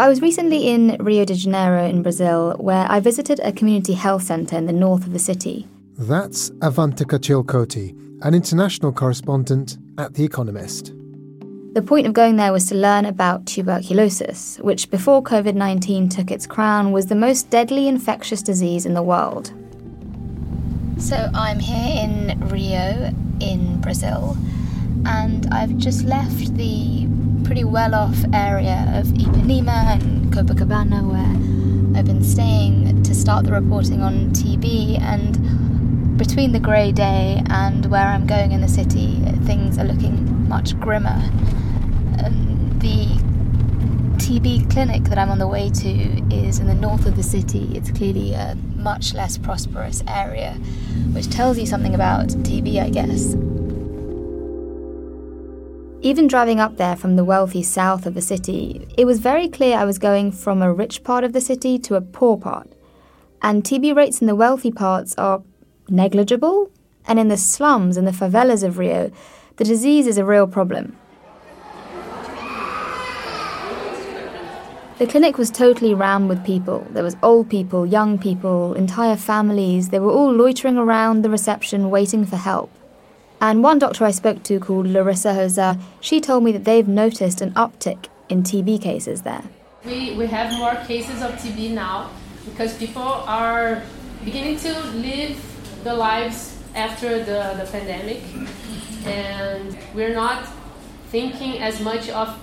So, I was recently in Rio de Janeiro in Brazil, where I visited a community health centre in the north of the city. That's Avantika Chilkoti, an international correspondent at The Economist. The point of going there was to learn about tuberculosis, which before COVID 19 took its crown was the most deadly infectious disease in the world. So, I'm here in Rio in Brazil, and I've just left the pretty well off area of Ipanema and Copacabana where I've been staying to start the reporting on TB. And between the grey day and where I'm going in the city, things are looking much grimmer. Um, the TB clinic that I'm on the way to is in the north of the city. It's clearly a much less prosperous area, which tells you something about TB, I guess. Even driving up there from the wealthy south of the city, it was very clear I was going from a rich part of the city to a poor part. And TB rates in the wealthy parts are negligible, and in the slums and the favelas of Rio, the disease is a real problem. The clinic was totally rammed with people. There was old people, young people, entire families. They were all loitering around the reception waiting for help. And one doctor I spoke to called Larissa Hosa, she told me that they've noticed an uptick in TB cases there. We, we have more cases of TB now because people are beginning to live the lives after the, the pandemic. And we're not thinking as much of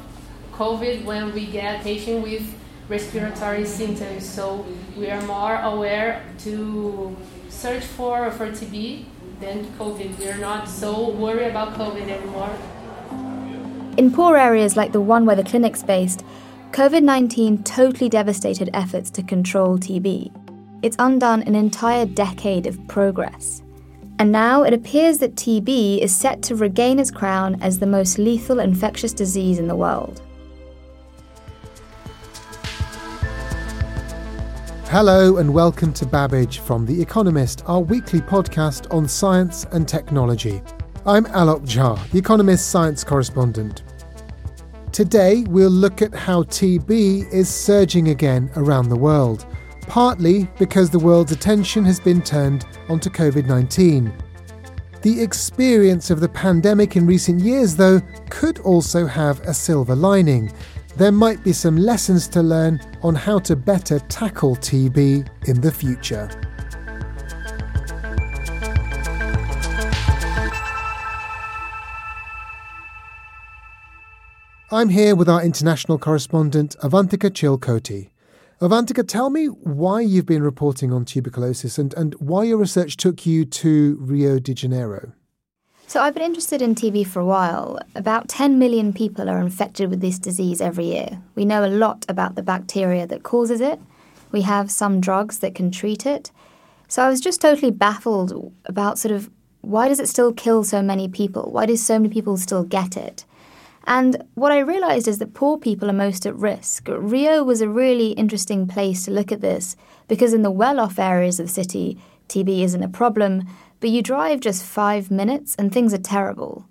COVID when we get patient with respiratory symptoms. So we are more aware to search for, for TB than COVID. We're not so worried about COVID anymore. In poor areas like the one where the clinic's based, COVID 19 totally devastated efforts to control TB. It's undone an entire decade of progress. And now it appears that TB is set to regain its crown as the most lethal infectious disease in the world. Hello and welcome to Babbage from The Economist, our weekly podcast on science and technology. I'm Alok Jha, The Economist science correspondent. Today we'll look at how TB is surging again around the world, partly because the world's attention has been turned onto COVID 19. The experience of the pandemic in recent years, though, could also have a silver lining there might be some lessons to learn on how to better tackle TB in the future. I'm here with our international correspondent, Avantika Chilkoti. Avantika, tell me why you've been reporting on tuberculosis and, and why your research took you to Rio de Janeiro. So, I've been interested in TB for a while. About 10 million people are infected with this disease every year. We know a lot about the bacteria that causes it. We have some drugs that can treat it. So, I was just totally baffled about sort of why does it still kill so many people? Why do so many people still get it? And what I realized is that poor people are most at risk. Rio was a really interesting place to look at this because in the well off areas of the city, TB isn't a problem, but you drive just five minutes and things are terrible.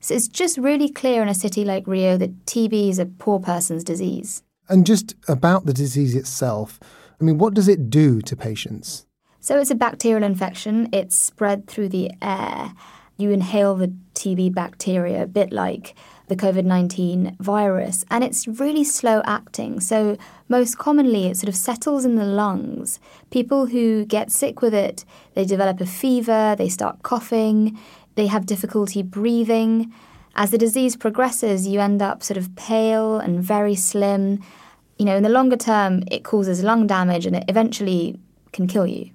So it's just really clear in a city like Rio that TB is a poor person's disease. And just about the disease itself, I mean, what does it do to patients? So it's a bacterial infection, it's spread through the air. You inhale the TB bacteria, a bit like the COVID 19 virus, and it's really slow acting. So, most commonly, it sort of settles in the lungs. People who get sick with it, they develop a fever, they start coughing, they have difficulty breathing. As the disease progresses, you end up sort of pale and very slim. You know, in the longer term, it causes lung damage and it eventually can kill you.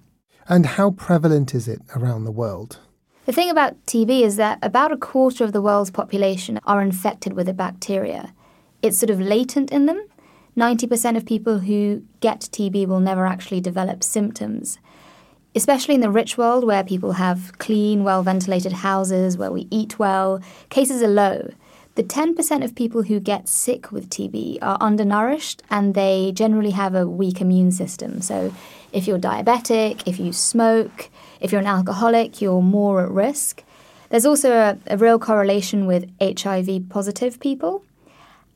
And how prevalent is it around the world? The thing about TB is that about a quarter of the world's population are infected with the bacteria. It's sort of latent in them. 90% of people who get TB will never actually develop symptoms. Especially in the rich world where people have clean, well ventilated houses, where we eat well, cases are low. The 10% of people who get sick with TB are undernourished and they generally have a weak immune system. So, if you're diabetic, if you smoke, if you're an alcoholic, you're more at risk. There's also a, a real correlation with HIV positive people.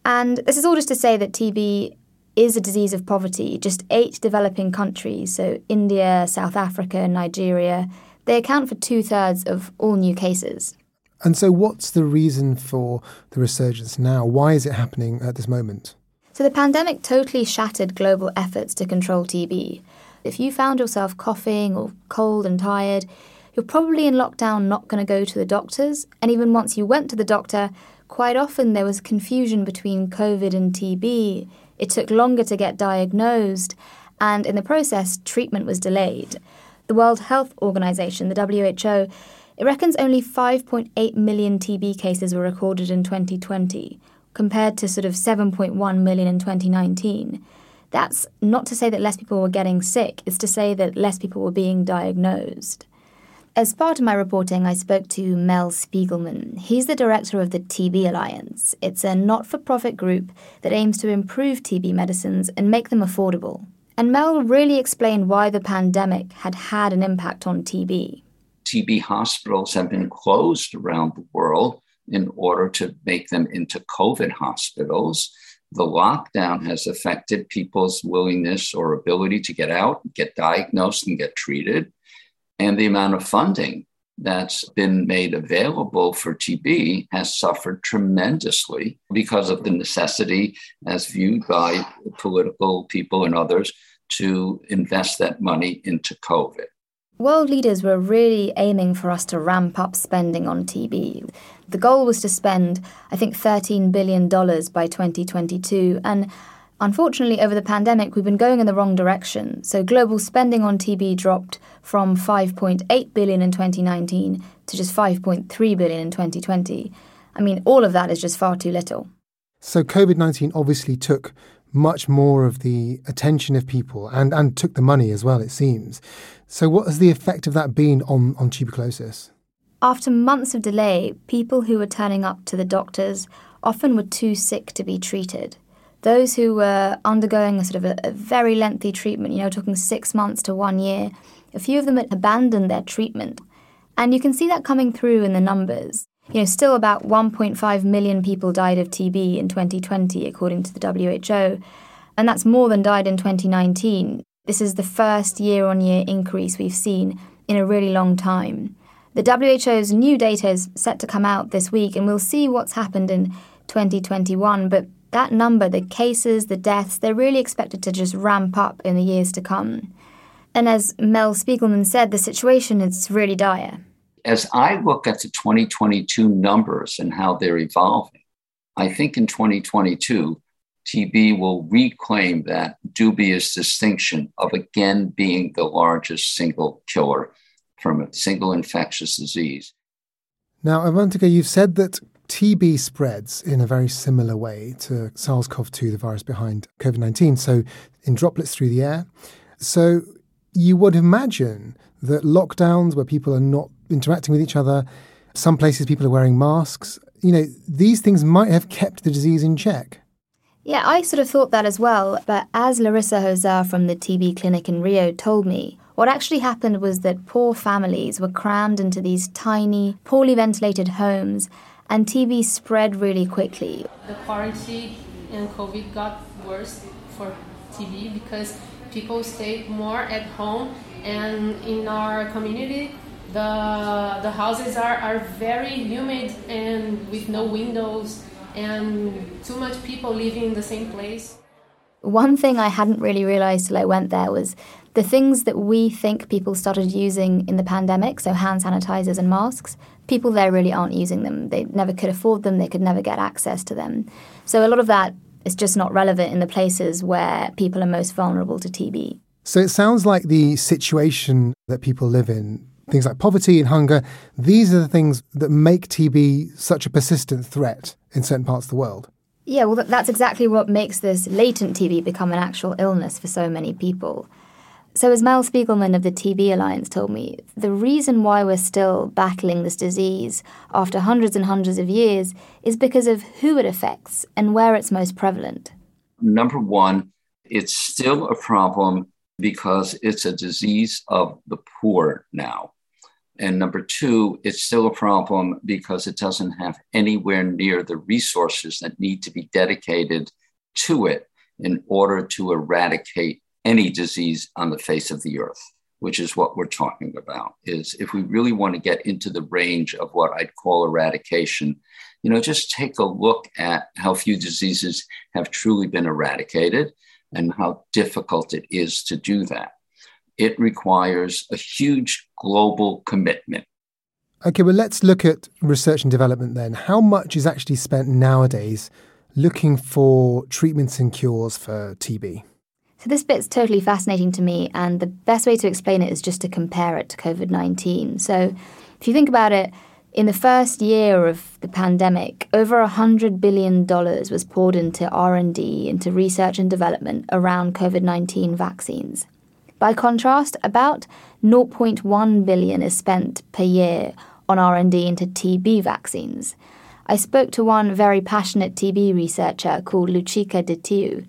And this is all just to say that TB is a disease of poverty. Just eight developing countries, so India, South Africa, Nigeria, they account for two thirds of all new cases. And so, what's the reason for the resurgence now? Why is it happening at this moment? So, the pandemic totally shattered global efforts to control TB. If you found yourself coughing or cold and tired, you're probably in lockdown not going to go to the doctors. And even once you went to the doctor, quite often there was confusion between COVID and TB. It took longer to get diagnosed, and in the process, treatment was delayed. The World Health Organization, the WHO, it reckons only 5.8 million TB cases were recorded in 2020, compared to sort of 7.1 million in 2019. That's not to say that less people were getting sick, it's to say that less people were being diagnosed. As part of my reporting, I spoke to Mel Spigelman. He's the director of the TB Alliance. It's a not for profit group that aims to improve TB medicines and make them affordable. And Mel really explained why the pandemic had had an impact on TB. TB hospitals have been closed around the world in order to make them into COVID hospitals. The lockdown has affected people's willingness or ability to get out, get diagnosed, and get treated. And the amount of funding that's been made available for TB has suffered tremendously because of the necessity, as viewed by political people and others, to invest that money into COVID. World leaders were really aiming for us to ramp up spending on TB. The goal was to spend, I think, $13 billion by 2022. And unfortunately, over the pandemic, we've been going in the wrong direction. So global spending on TB dropped from 5.8 billion in 2019 to just 5.3 billion in 2020. I mean, all of that is just far too little. So COVID 19 obviously took much more of the attention of people and, and took the money as well, it seems. So, what has the effect of that been on, on tuberculosis? After months of delay, people who were turning up to the doctors often were too sick to be treated. Those who were undergoing a sort of a, a very lengthy treatment, you know, talking six months to one year, a few of them had abandoned their treatment. And you can see that coming through in the numbers. You know, still about 1.5 million people died of TB in 2020, according to the WHO, and that's more than died in 2019. This is the first year on year increase we've seen in a really long time. The WHO's new data is set to come out this week, and we'll see what's happened in 2021. But that number, the cases, the deaths, they're really expected to just ramp up in the years to come. And as Mel Spigelman said, the situation is really dire. As I look at the 2022 numbers and how they're evolving, I think in 2022, TB will reclaim that dubious distinction of again being the largest single killer from a single infectious disease. Now, Avantika, you've said that TB spreads in a very similar way to SARS CoV 2, the virus behind COVID 19, so in droplets through the air. So you would imagine that lockdowns where people are not interacting with each other, some places people are wearing masks, you know, these things might have kept the disease in check. Yeah, I sort of thought that as well. But as Larissa Hozar from the TB clinic in Rio told me, what actually happened was that poor families were crammed into these tiny, poorly ventilated homes, and TB spread really quickly. The quarantine and COVID got worse for TB because people stayed more at home, and in our community, the the houses are, are very humid and with no windows and too much people living in the same place. One thing I hadn't really realized till I went there was the things that we think people started using in the pandemic, so hand sanitizers and masks, people there really aren't using them. They never could afford them, they could never get access to them. So a lot of that is just not relevant in the places where people are most vulnerable to TB. So it sounds like the situation that people live in, things like poverty and hunger, these are the things that make TB such a persistent threat in certain parts of the world. Yeah, well, that's exactly what makes this latent TB become an actual illness for so many people. So, as Mel Spigelman of the TB Alliance told me, the reason why we're still battling this disease after hundreds and hundreds of years is because of who it affects and where it's most prevalent. Number one, it's still a problem because it's a disease of the poor now. And number two, it's still a problem because it doesn't have anywhere near the resources that need to be dedicated to it in order to eradicate any disease on the face of the earth, which is what we're talking about. Is if we really want to get into the range of what I'd call eradication, you know, just take a look at how few diseases have truly been eradicated and how difficult it is to do that. It requires a huge global commitment. Okay, well, let's look at research and development then. How much is actually spent nowadays looking for treatments and cures for TB? So, this bit's totally fascinating to me, and the best way to explain it is just to compare it to COVID 19. So, if you think about it, in the first year of the pandemic, over $100 billion was poured into R&D, into research and development around COVID-19 vaccines. By contrast, about 0.1 billion is spent per year on R&D into TB vaccines. I spoke to one very passionate TB researcher called Lucica Ditiu,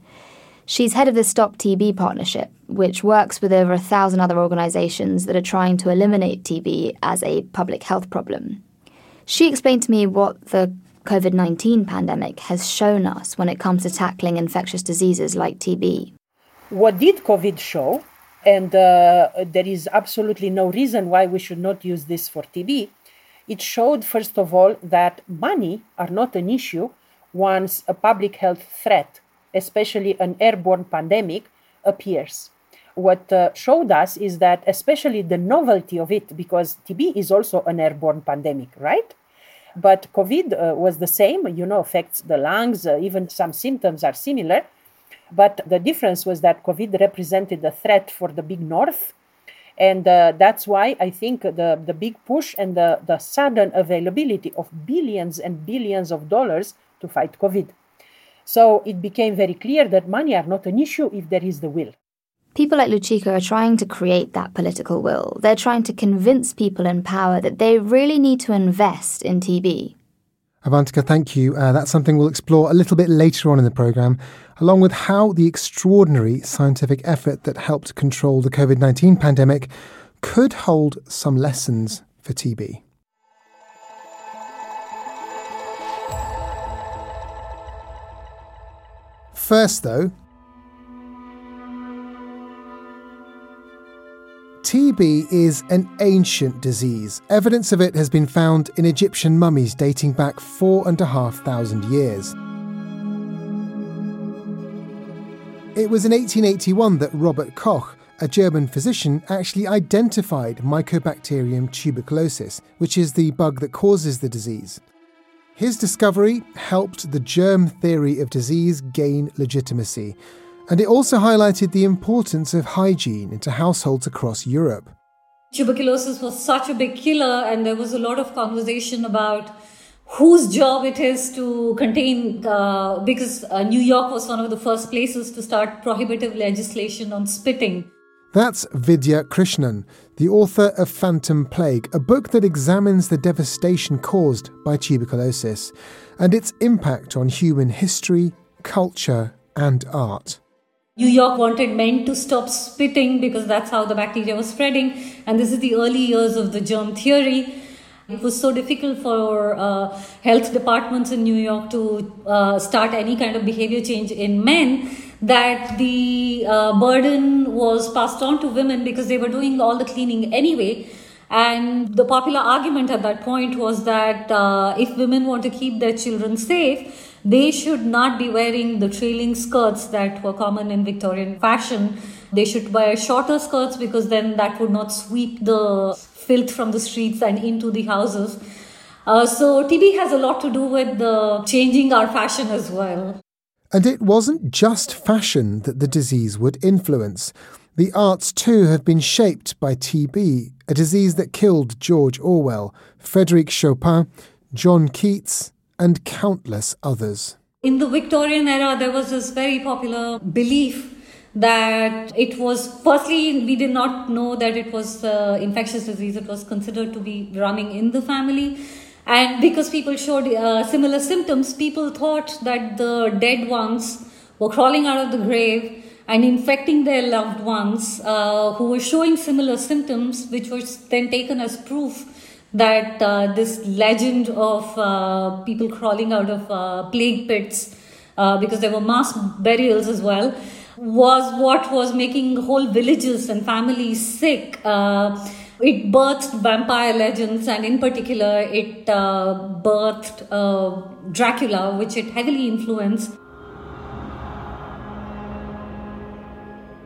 She's head of the Stop TB Partnership, which works with over a thousand other organisations that are trying to eliminate TB as a public health problem. She explained to me what the COVID 19 pandemic has shown us when it comes to tackling infectious diseases like TB. What did COVID show? And uh, there is absolutely no reason why we should not use this for TB. It showed, first of all, that money are not an issue once a public health threat especially an airborne pandemic, appears. What uh, showed us is that, especially the novelty of it, because TB is also an airborne pandemic, right? But COVID uh, was the same, you know, affects the lungs, uh, even some symptoms are similar. But the difference was that COVID represented a threat for the big north. And uh, that's why I think the, the big push and the, the sudden availability of billions and billions of dollars to fight COVID. So it became very clear that money are not an issue if there is the will. People like Lucica are trying to create that political will. They're trying to convince people in power that they really need to invest in TB. Avantika, thank you. Uh, that's something we'll explore a little bit later on in the programme, along with how the extraordinary scientific effort that helped control the COVID 19 pandemic could hold some lessons for TB. First, though, TB is an ancient disease. Evidence of it has been found in Egyptian mummies dating back four and a half thousand years. It was in 1881 that Robert Koch, a German physician, actually identified Mycobacterium tuberculosis, which is the bug that causes the disease. His discovery helped the germ theory of disease gain legitimacy, and it also highlighted the importance of hygiene into households across Europe. Tuberculosis was such a big killer, and there was a lot of conversation about whose job it is to contain, uh, because uh, New York was one of the first places to start prohibitive legislation on spitting. That's Vidya Krishnan, the author of Phantom Plague, a book that examines the devastation caused by tuberculosis and its impact on human history, culture, and art. New York wanted men to stop spitting because that's how the bacteria was spreading, and this is the early years of the germ theory. It was so difficult for uh, health departments in New York to uh, start any kind of behavior change in men that the uh, burden was passed on to women because they were doing all the cleaning anyway. And the popular argument at that point was that uh, if women want to keep their children safe, they should not be wearing the trailing skirts that were common in Victorian fashion. They should wear shorter skirts because then that would not sweep the filth from the streets and into the houses. Uh, so TB has a lot to do with the changing our fashion as well. And it wasn't just fashion that the disease would influence. The arts too have been shaped by TB, a disease that killed George Orwell, Frederic Chopin, John Keats, and countless others. In the Victorian era, there was this very popular belief that it was firstly we did not know that it was uh, infectious disease it was considered to be running in the family and because people showed uh, similar symptoms people thought that the dead ones were crawling out of the grave and infecting their loved ones uh, who were showing similar symptoms which was then taken as proof that uh, this legend of uh, people crawling out of uh, plague pits because there were mass burials as well was what was making whole villages and families sick. It birthed vampire legends, and in particular, it uh, birthed uh, Dracula, which it heavily influenced.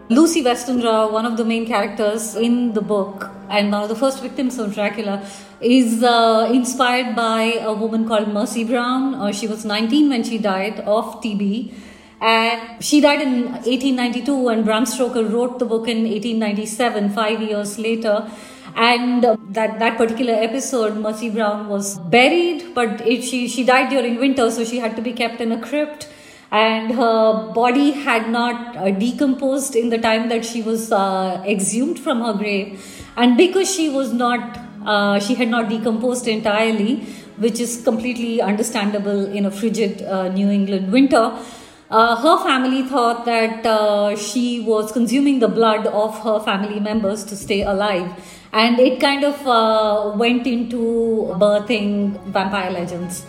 Lucy Westenra, one of the main characters in the book, and one of the first victims of Dracula, is uh, inspired by a woman called Mercy Brown. Uh, she was 19 when she died of TB. And she died in 1892, and Bram Stoker wrote the book in 1897, five years later. And uh, that, that particular episode, Mercy Brown was buried, but it, she, she died during winter, so she had to be kept in a crypt. And her body had not uh, decomposed in the time that she was uh, exhumed from her grave. And because she was not, uh, she had not decomposed entirely, which is completely understandable in a frigid uh, New England winter uh, her family thought that uh, she was consuming the blood of her family members to stay alive. And it kind of uh, went into birthing vampire legends.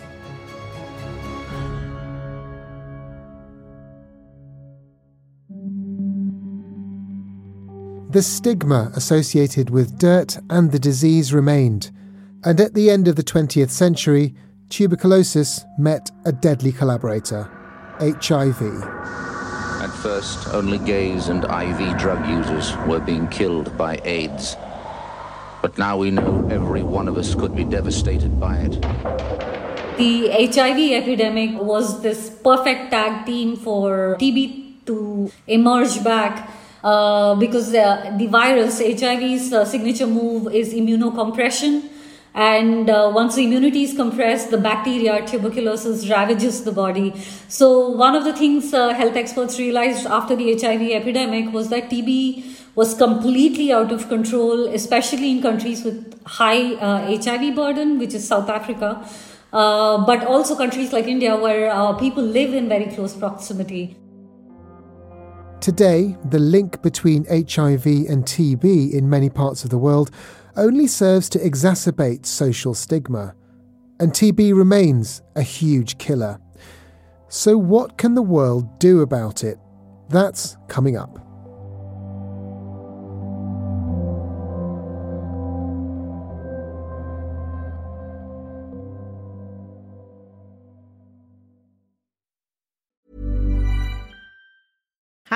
The stigma associated with dirt and the disease remained, and at the end of the 20th century, tuberculosis met a deadly collaborator HIV. At first, only gays and IV drug users were being killed by AIDS. But now we know every one of us could be devastated by it. The HIV epidemic was this perfect tag team for TB to emerge back uh, because uh, the virus, HIV's uh, signature move is immunocompression and uh, once the immunity is compressed the bacteria tuberculosis ravages the body so one of the things uh, health experts realized after the hiv epidemic was that tb was completely out of control especially in countries with high uh, hiv burden which is south africa uh, but also countries like india where uh, people live in very close proximity Today, the link between HIV and TB in many parts of the world only serves to exacerbate social stigma, and TB remains a huge killer. So, what can the world do about it? That's coming up.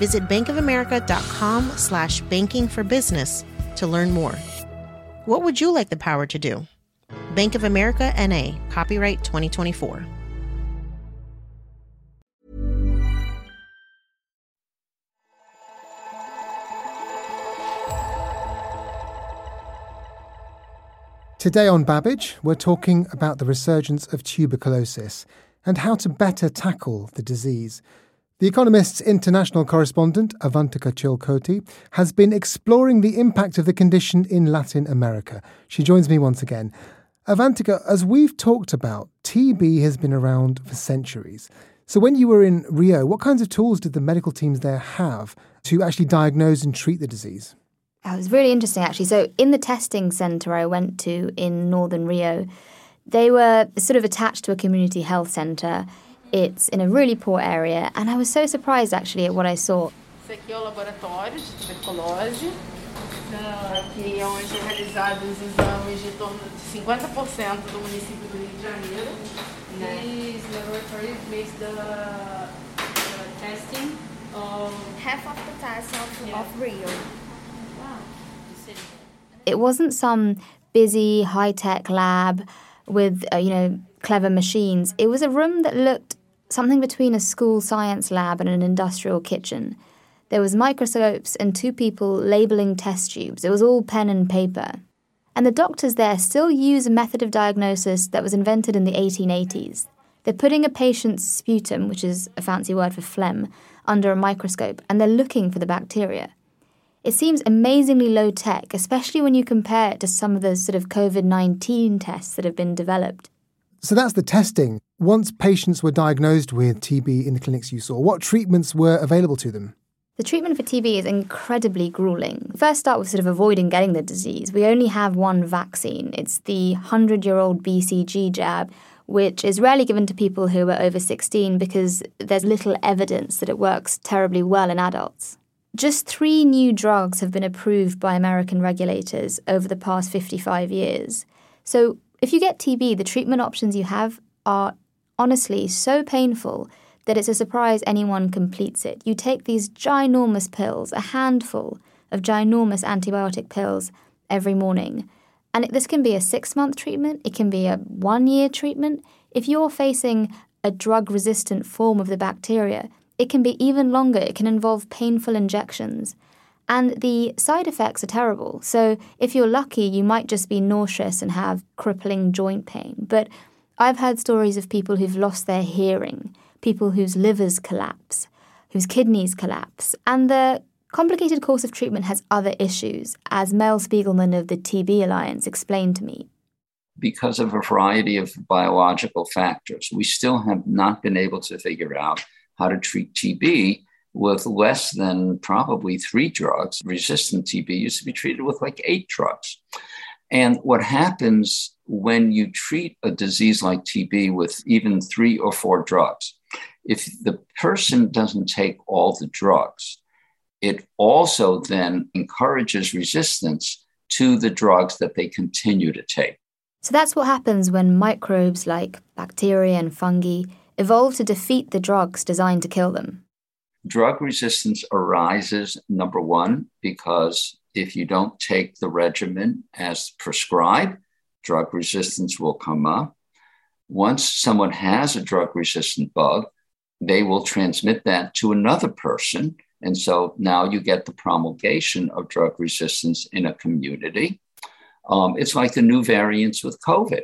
Visit bankofamerica.com slash banking for business to learn more. What would you like the power to do? Bank of America NA, copyright 2024. Today on Babbage, we're talking about the resurgence of tuberculosis and how to better tackle the disease. The Economist's international correspondent, Avantika Chilkoti, has been exploring the impact of the condition in Latin America. She joins me once again. Avantika, as we've talked about, TB has been around for centuries. So, when you were in Rio, what kinds of tools did the medical teams there have to actually diagnose and treat the disease? It was really interesting, actually. So, in the testing centre I went to in northern Rio, they were sort of attached to a community health centre it's in a really poor area, and I was so surprised actually at what I saw. Aqui é onde é realizado os exames de torno de 50% do município do Rio de Janeiro. This laboratory makes the, the testing of Half of the test of, Yeah. of Rio. the. It wasn't some busy high tech lab with, uh, you know, clever machines. It was a room that looked something between a school science lab and an industrial kitchen. There was microscopes and two people labeling test tubes. It was all pen and paper. And the doctors there still use a method of diagnosis that was invented in the 1880s. They're putting a patient's sputum, which is a fancy word for phlegm, under a microscope and they're looking for the bacteria. It seems amazingly low tech, especially when you compare it to some of the sort of COVID 19 tests that have been developed. So that's the testing. Once patients were diagnosed with TB in the clinics you saw, what treatments were available to them? The treatment for TB is incredibly grueling. First, start with sort of avoiding getting the disease. We only have one vaccine. It's the 100 year old BCG jab, which is rarely given to people who are over 16 because there's little evidence that it works terribly well in adults. Just three new drugs have been approved by American regulators over the past 55 years. So, if you get TB, the treatment options you have are honestly so painful that it's a surprise anyone completes it. You take these ginormous pills, a handful of ginormous antibiotic pills every morning. And this can be a six month treatment, it can be a one year treatment. If you're facing a drug resistant form of the bacteria, it can be even longer. It can involve painful injections. And the side effects are terrible. So, if you're lucky, you might just be nauseous and have crippling joint pain. But I've heard stories of people who've lost their hearing, people whose livers collapse, whose kidneys collapse. And the complicated course of treatment has other issues, as Mel Spigelman of the TB Alliance explained to me. because of a variety of biological factors. We still have not been able to figure out how to treat TB with less than probably three drugs. Resistant TB used to be treated with like eight drugs. And what happens when you treat a disease like TB with even three or four drugs, if the person doesn't take all the drugs, it also then encourages resistance to the drugs that they continue to take. So that's what happens when microbes like bacteria and fungi evolve to defeat the drugs designed to kill them. Drug resistance arises, number one, because if you don't take the regimen as prescribed, drug resistance will come up. Once someone has a drug resistant bug, they will transmit that to another person. And so now you get the promulgation of drug resistance in a community. Um, it's like the new variants with COVID.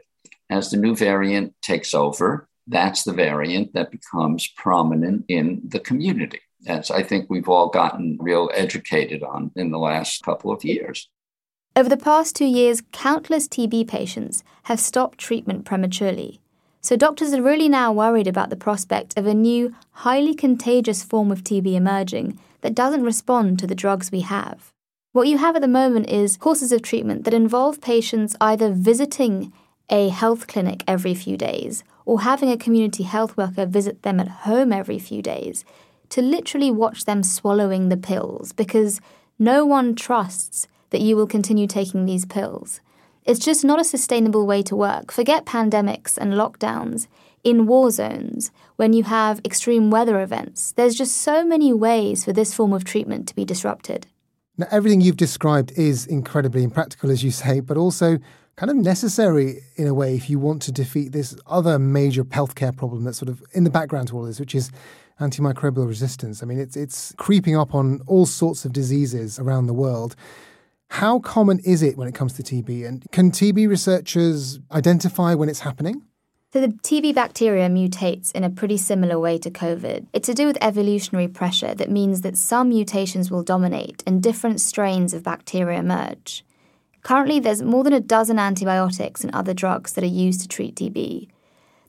As the new variant takes over, that's the variant that becomes prominent in the community. As I think we've all gotten real educated on in the last couple of years. Over the past two years, countless TB patients have stopped treatment prematurely. So doctors are really now worried about the prospect of a new, highly contagious form of TB emerging that doesn't respond to the drugs we have. What you have at the moment is courses of treatment that involve patients either visiting a health clinic every few days or having a community health worker visit them at home every few days to literally watch them swallowing the pills because no one trusts that you will continue taking these pills. It's just not a sustainable way to work. Forget pandemics and lockdowns. In war zones, when you have extreme weather events, there's just so many ways for this form of treatment to be disrupted. Now, everything you've described is incredibly impractical, as you say, but also kind of necessary in a way if you want to defeat this other major healthcare problem that's sort of in the background to all this, which is antimicrobial resistance. I mean, it's it's creeping up on all sorts of diseases around the world. How common is it when it comes to TB? And can TB researchers identify when it's happening? So the TB bacteria mutates in a pretty similar way to COVID. It's to do with evolutionary pressure that means that some mutations will dominate and different strains of bacteria emerge. Currently, there's more than a dozen antibiotics and other drugs that are used to treat TB.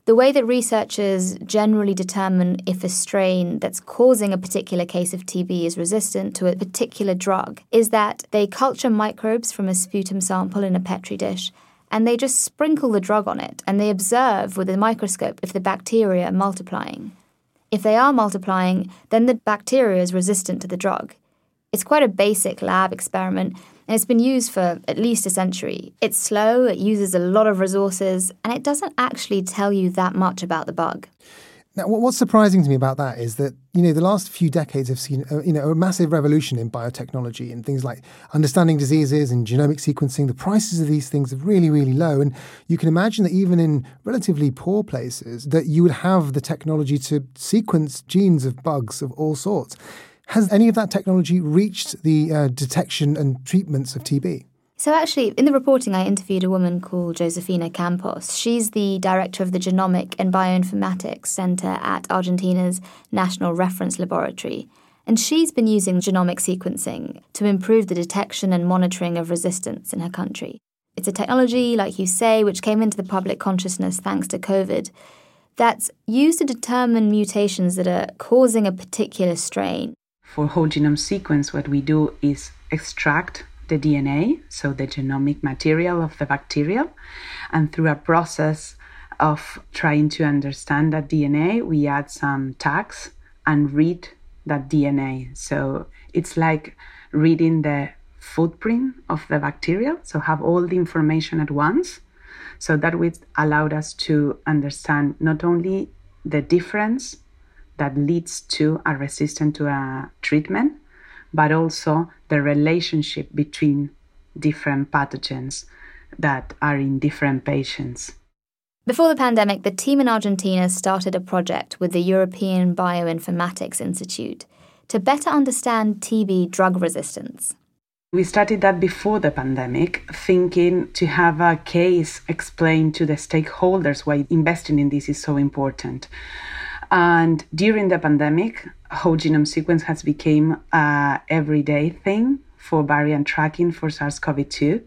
The way that researchers generally determine if a strain that's causing a particular case of TB is resistant to a particular drug is that they culture microbes from a sputum sample in a petri dish and they just sprinkle the drug on it and they observe with a microscope if the bacteria are multiplying. If they are multiplying, then the bacteria is resistant to the drug. It's quite a basic lab experiment, and it's been used for at least a century. It's slow, it uses a lot of resources, and it doesn't actually tell you that much about the bug. Now, what's surprising to me about that is that you know the last few decades have seen a, you know a massive revolution in biotechnology and things like understanding diseases and genomic sequencing. The prices of these things are really really low, and you can imagine that even in relatively poor places, that you would have the technology to sequence genes of bugs of all sorts. Has any of that technology reached the uh, detection and treatments of TB? So, actually, in the reporting, I interviewed a woman called Josefina Campos. She's the director of the Genomic and Bioinformatics Center at Argentina's National Reference Laboratory. And she's been using genomic sequencing to improve the detection and monitoring of resistance in her country. It's a technology, like you say, which came into the public consciousness thanks to COVID, that's used to determine mutations that are causing a particular strain. For whole genome sequence, what we do is extract the DNA, so the genomic material of the bacteria, and through a process of trying to understand that DNA, we add some tags and read that DNA. So it's like reading the footprint of the bacteria, so have all the information at once. So that would allowed us to understand not only the difference that leads to a resistance to a treatment, but also the relationship between different pathogens that are in different patients. Before the pandemic, the team in Argentina started a project with the European Bioinformatics Institute to better understand TB drug resistance. We started that before the pandemic, thinking to have a case explained to the stakeholders why investing in this is so important. And during the pandemic, whole genome sequence has become a uh, everyday thing for variant tracking for SARS-CoV-2.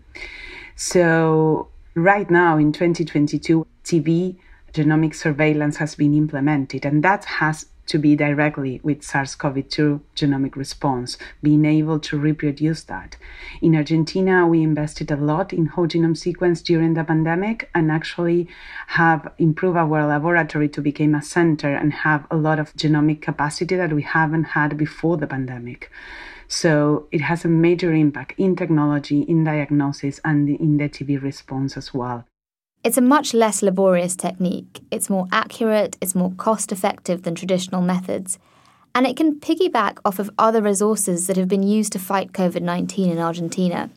So right now in 2022, TB genomic surveillance has been implemented, and that has to be directly with SARS CoV 2 genomic response, being able to reproduce that. In Argentina, we invested a lot in whole genome sequence during the pandemic and actually have improved our laboratory to become a center and have a lot of genomic capacity that we haven't had before the pandemic. So it has a major impact in technology, in diagnosis, and in the TB response as well. It's a much less laborious technique. It's more accurate, it's more cost effective than traditional methods, and it can piggyback off of other resources that have been used to fight COVID 19 in Argentina.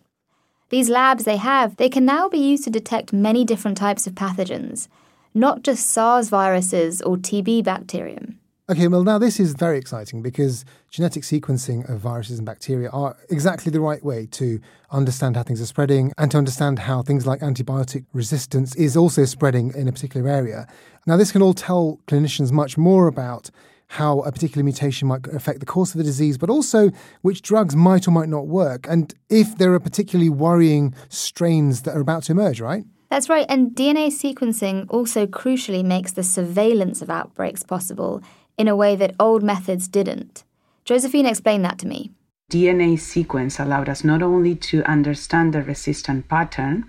These labs they have, they can now be used to detect many different types of pathogens, not just SARS viruses or TB bacterium. Okay, well, now this is very exciting because genetic sequencing of viruses and bacteria are exactly the right way to understand how things are spreading and to understand how things like antibiotic resistance is also spreading in a particular area. Now, this can all tell clinicians much more about how a particular mutation might affect the course of the disease, but also which drugs might or might not work, and if there are particularly worrying strains that are about to emerge, right? That's right, and DNA sequencing also crucially makes the surveillance of outbreaks possible in a way that old methods didn't. Josephine explained that to me. DNA sequence allowed us not only to understand the resistant pattern,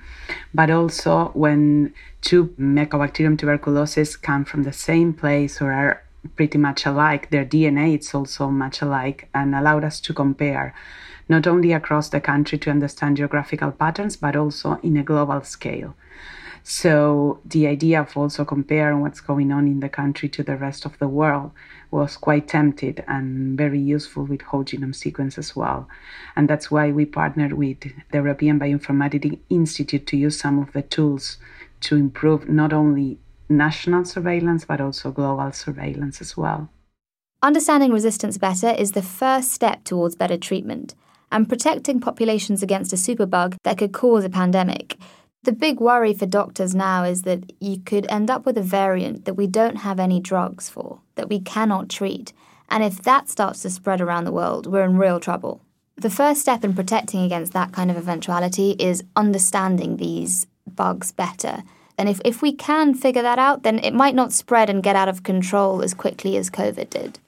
but also when two Mycobacterium tuberculosis come from the same place or are pretty much alike, their DNA is also much alike and allowed us to compare not only across the country to understand geographical patterns, but also in a global scale. So the idea of also comparing what's going on in the country to the rest of the world was quite tempted and very useful with whole genome sequence as well. And that's why we partnered with the European Bioinformatics Institute to use some of the tools to improve not only national surveillance but also global surveillance as well. Understanding resistance better is the first step towards better treatment and protecting populations against a superbug that could cause a pandemic. The big worry for doctors now is that you could end up with a variant that we don't have any drugs for, that we cannot treat. And if that starts to spread around the world, we're in real trouble. The first step in protecting against that kind of eventuality is understanding these bugs better. And if, if we can figure that out, then it might not spread and get out of control as quickly as COVID did.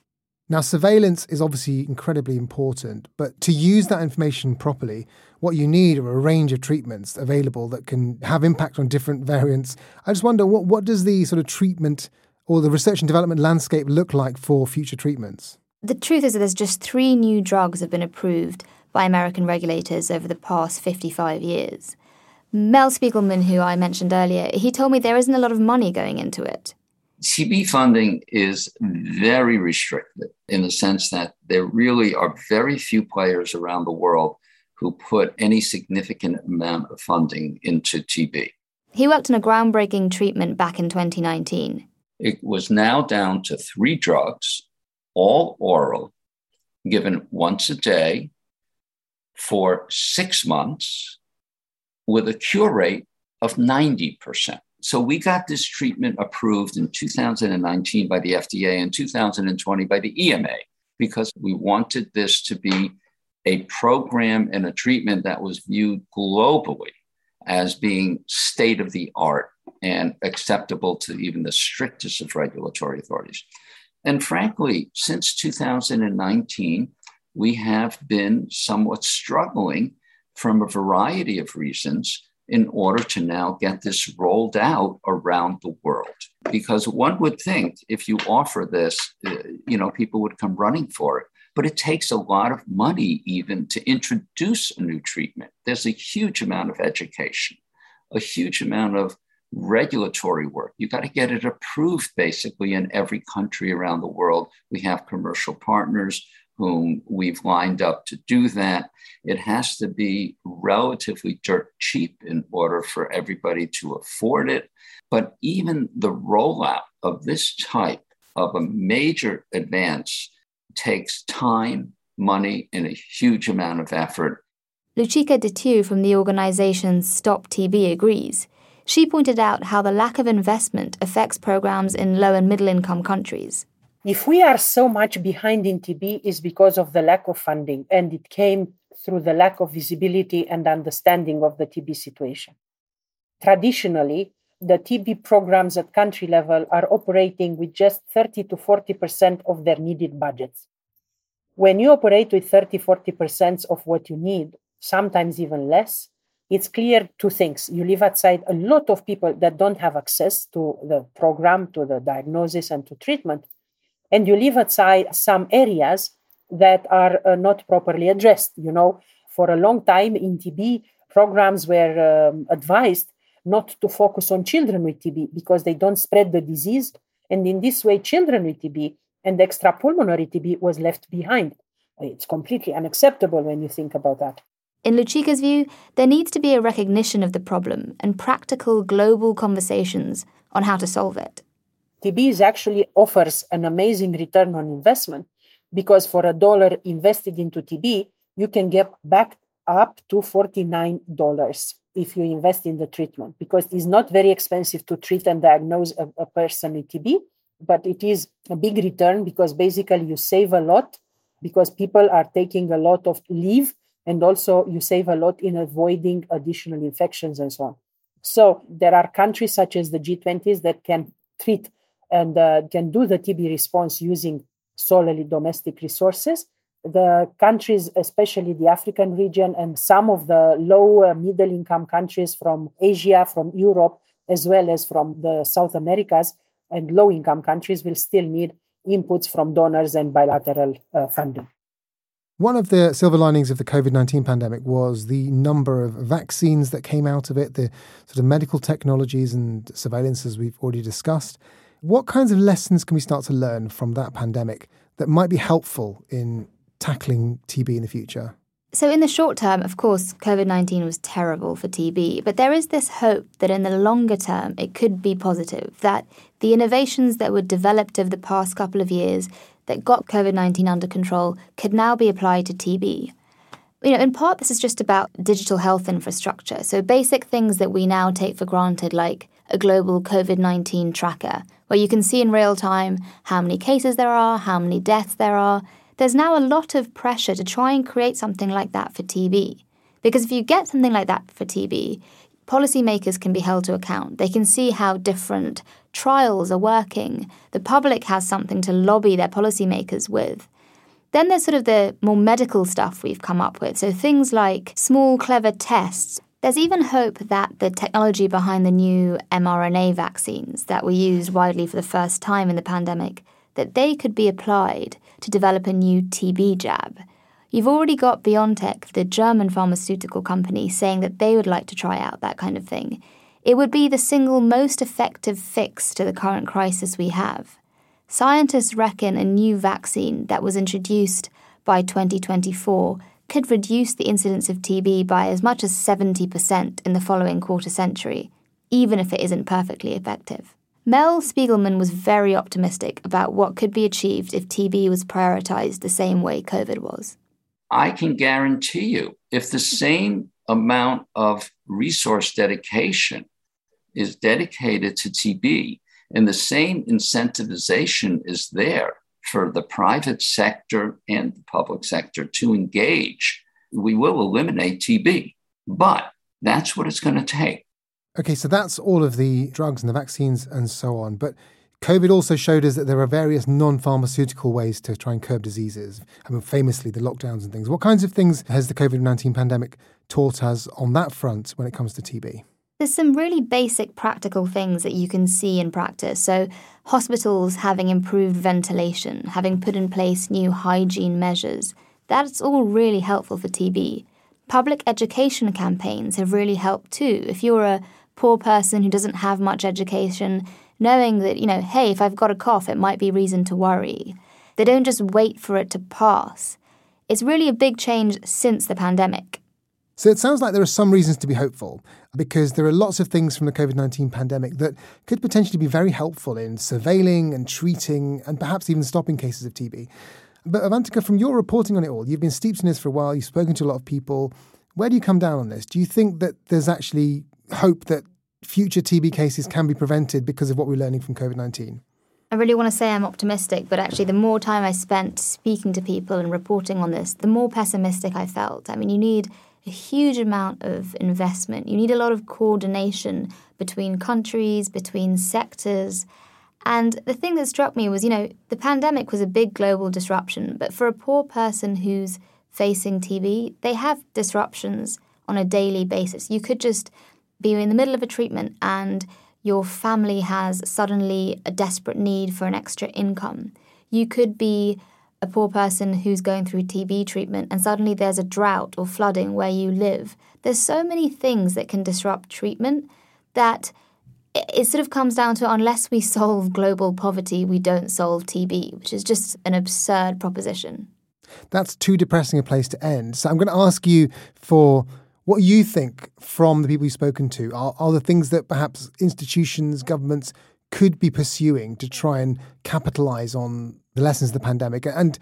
Now, surveillance is obviously incredibly important, but to use that information properly, what you need are a range of treatments available that can have impact on different variants. I just wonder what, what does the sort of treatment or the research and development landscape look like for future treatments? The truth is that there's just three new drugs have been approved by American regulators over the past 55 years. Mel Spigelman, who I mentioned earlier, he told me there isn't a lot of money going into it. TB funding is very restricted in the sense that there really are very few players around the world who put any significant amount of funding into TB. He worked on a groundbreaking treatment back in 2019. It was now down to three drugs, all oral, given once a day for six months with a cure rate of 90%. So we got this treatment approved in 2019 by the FDA and 2020 by the EMA because we wanted this to be a program and a treatment that was viewed globally as being state of the art and acceptable to even the strictest of regulatory authorities. And frankly, since 2019, we have been somewhat struggling from a variety of reasons in order to now get this rolled out around the world. Because one would think if you offer this, uh, you know, people would come running for it. But it takes a lot of money even to introduce a new treatment. There's a huge amount of education, a huge amount of regulatory work. You've got to get it approved basically in every country around the world. We have commercial partners whom we've lined up to do that. It has to be relatively dirt cheap in order for everybody to afford it. But even the rollout of this type of a major advance takes time, money, and a huge amount of effort. Lucica Ditiu from the organization Stop TB agrees. She pointed out how the lack of investment affects programs in low and middle income countries. If we are so much behind in TB, is because of the lack of funding, and it came through the lack of visibility and understanding of the TB situation. Traditionally, the TB programs at country level are operating with just 30 to 40% of their needed budgets. When you operate with 30 40% of what you need, sometimes even less, it's clear two things. You leave outside a lot of people that don't have access to the program, to the diagnosis, and to treatment and you leave outside some areas that are uh, not properly addressed. You know, for a long time in TB, programs were um, advised not to focus on children with TB because they don't spread the disease. And in this way, children with TB and extrapulmonary TB was left behind. It's completely unacceptable when you think about that. In Lucica's view, there needs to be a recognition of the problem and practical global conversations on how to solve it. TB actually offers an amazing return on investment because for a dollar invested into TB, you can get back up to $49 if you invest in the treatment because it's not very expensive to treat and diagnose a, a person with TB, but it is a big return because basically you save a lot because people are taking a lot of leave and also you save a lot in avoiding additional infections and so on. So there are countries such as the G20s that can treat and uh, can do the TB response using solely domestic resources. The countries, especially the African region and some of the low middle income countries from Asia, from Europe, as well as from the South Americas and low income countries, will still need inputs from donors and bilateral uh, funding. One of the silver linings of the COVID 19 pandemic was the number of vaccines that came out of it, the sort of medical technologies and surveillance, as we've already discussed. What kinds of lessons can we start to learn from that pandemic that might be helpful in tackling TB in the future? So, in the short term, of course, COVID 19 was terrible for TB, but there is this hope that in the longer term it could be positive, that the innovations that were developed over the past couple of years that got COVID 19 under control could now be applied to TB. You know, in part, this is just about digital health infrastructure. So, basic things that we now take for granted, like a global COVID 19 tracker, where you can see in real time how many cases there are, how many deaths there are. There's now a lot of pressure to try and create something like that for TB. Because if you get something like that for TB, policymakers can be held to account. They can see how different trials are working. The public has something to lobby their policymakers with. Then there's sort of the more medical stuff we've come up with. So things like small, clever tests there's even hope that the technology behind the new mRNA vaccines that were used widely for the first time in the pandemic, that they could be applied to develop a new TB jab. You've already got BioNTech, the German pharmaceutical company, saying that they would like to try out that kind of thing. It would be the single most effective fix to the current crisis we have. Scientists reckon a new vaccine that was introduced by 2024 could reduce the incidence of TB by as much as 70% in the following quarter century, even if it isn't perfectly effective. Mel Spigelman was very optimistic about what could be achieved if TB was prioritized the same way COVID was. I can guarantee you, if the same amount of resource dedication is dedicated to TB, and the same incentivization is there for the private sector and the public sector to engage. We will eliminate TB, but that's what it's going to take. Okay, so that's all of the drugs and the vaccines and so on. But COVID also showed us that there are various non pharmaceutical ways to try and curb diseases. I mean, famously, the lockdowns and things. What kinds of things has the COVID 19 pandemic taught us on that front when it comes to TB? There's some really basic practical things that you can see in practice. So, hospitals having improved ventilation, having put in place new hygiene measures, that's all really helpful for TB. Public education campaigns have really helped too. If you're a poor person who doesn't have much education, knowing that, you know, hey, if I've got a cough, it might be reason to worry. They don't just wait for it to pass. It's really a big change since the pandemic. So it sounds like there are some reasons to be hopeful because there are lots of things from the COVID 19 pandemic that could potentially be very helpful in surveilling and treating and perhaps even stopping cases of TB. But Avantika, from your reporting on it all, you've been steeped in this for a while, you've spoken to a lot of people. Where do you come down on this? Do you think that there's actually hope that future TB cases can be prevented because of what we're learning from COVID 19? I really want to say I'm optimistic, but actually, the more time I spent speaking to people and reporting on this, the more pessimistic I felt. I mean, you need a huge amount of investment. You need a lot of coordination between countries, between sectors. And the thing that struck me was, you know, the pandemic was a big global disruption, but for a poor person who's facing TB, they have disruptions on a daily basis. You could just be in the middle of a treatment and your family has suddenly a desperate need for an extra income. You could be a poor person who's going through TB treatment and suddenly there's a drought or flooding where you live. There's so many things that can disrupt treatment that it sort of comes down to unless we solve global poverty, we don't solve TB, which is just an absurd proposition. That's too depressing a place to end. So I'm going to ask you for what you think from the people you've spoken to are, are the things that perhaps institutions, governments could be pursuing to try and capitalize on the lessons of the pandemic. And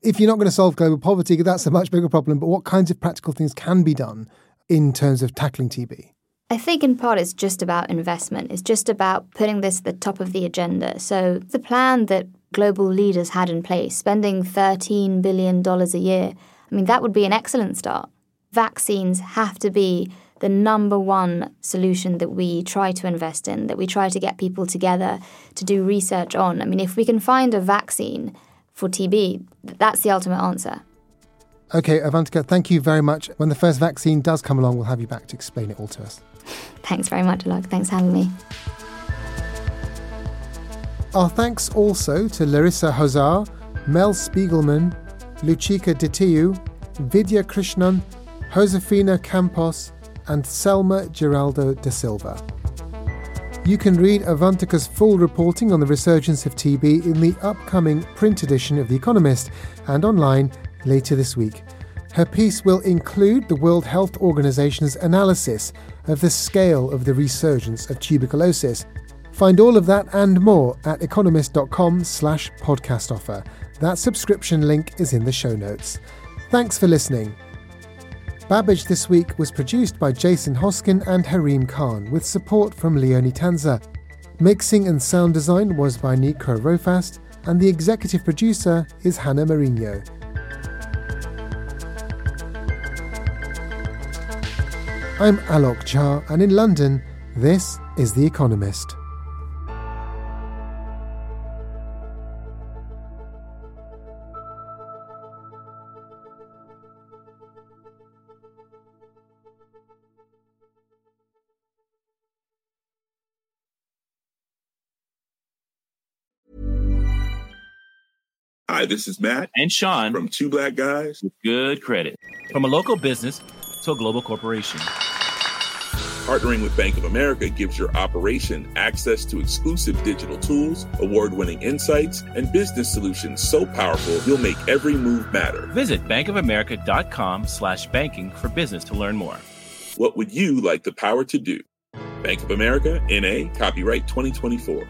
if you're not going to solve global poverty, that's a much bigger problem. But what kinds of practical things can be done in terms of tackling TB? I think in part it's just about investment. It's just about putting this at the top of the agenda. So the plan that global leaders had in place, spending $13 billion a year, I mean, that would be an excellent start. Vaccines have to be the number one solution that we try to invest in, that we try to get people together to do research on. I mean, if we can find a vaccine for TB, that's the ultimate answer. Okay, Avantika, thank you very much. When the first vaccine does come along, we'll have you back to explain it all to us. Thanks very much, Alok. Thanks for having me. Our thanks also to Larissa Hozar, Mel Spigelman, Lucica Ditiu, Vidya Krishnan, Josefina Campos, and Selma Giraldo da Silva. You can read Avantika's full reporting on the resurgence of TB in the upcoming print edition of The Economist and online later this week. Her piece will include the World Health Organization's analysis of the scale of the resurgence of tuberculosis. Find all of that and more at economist.com slash podcast offer. That subscription link is in the show notes. Thanks for listening. Babbage this week was produced by Jason Hoskin and Harim Khan, with support from Leonie Tanza. Mixing and sound design was by Nico Rofast, and the executive producer is Hannah Marino. I'm Alok Jha, and in London, this is The Economist. Hi, this is Matt and Sean from Two Black Guys with Good Credit. From a local business to a global corporation. Partnering with Bank of America gives your operation access to exclusive digital tools, award winning insights, and business solutions so powerful you'll make every move matter. Visit bankofamerica.com slash banking for business to learn more. What would you like the power to do? Bank of America, NA, copyright 2024.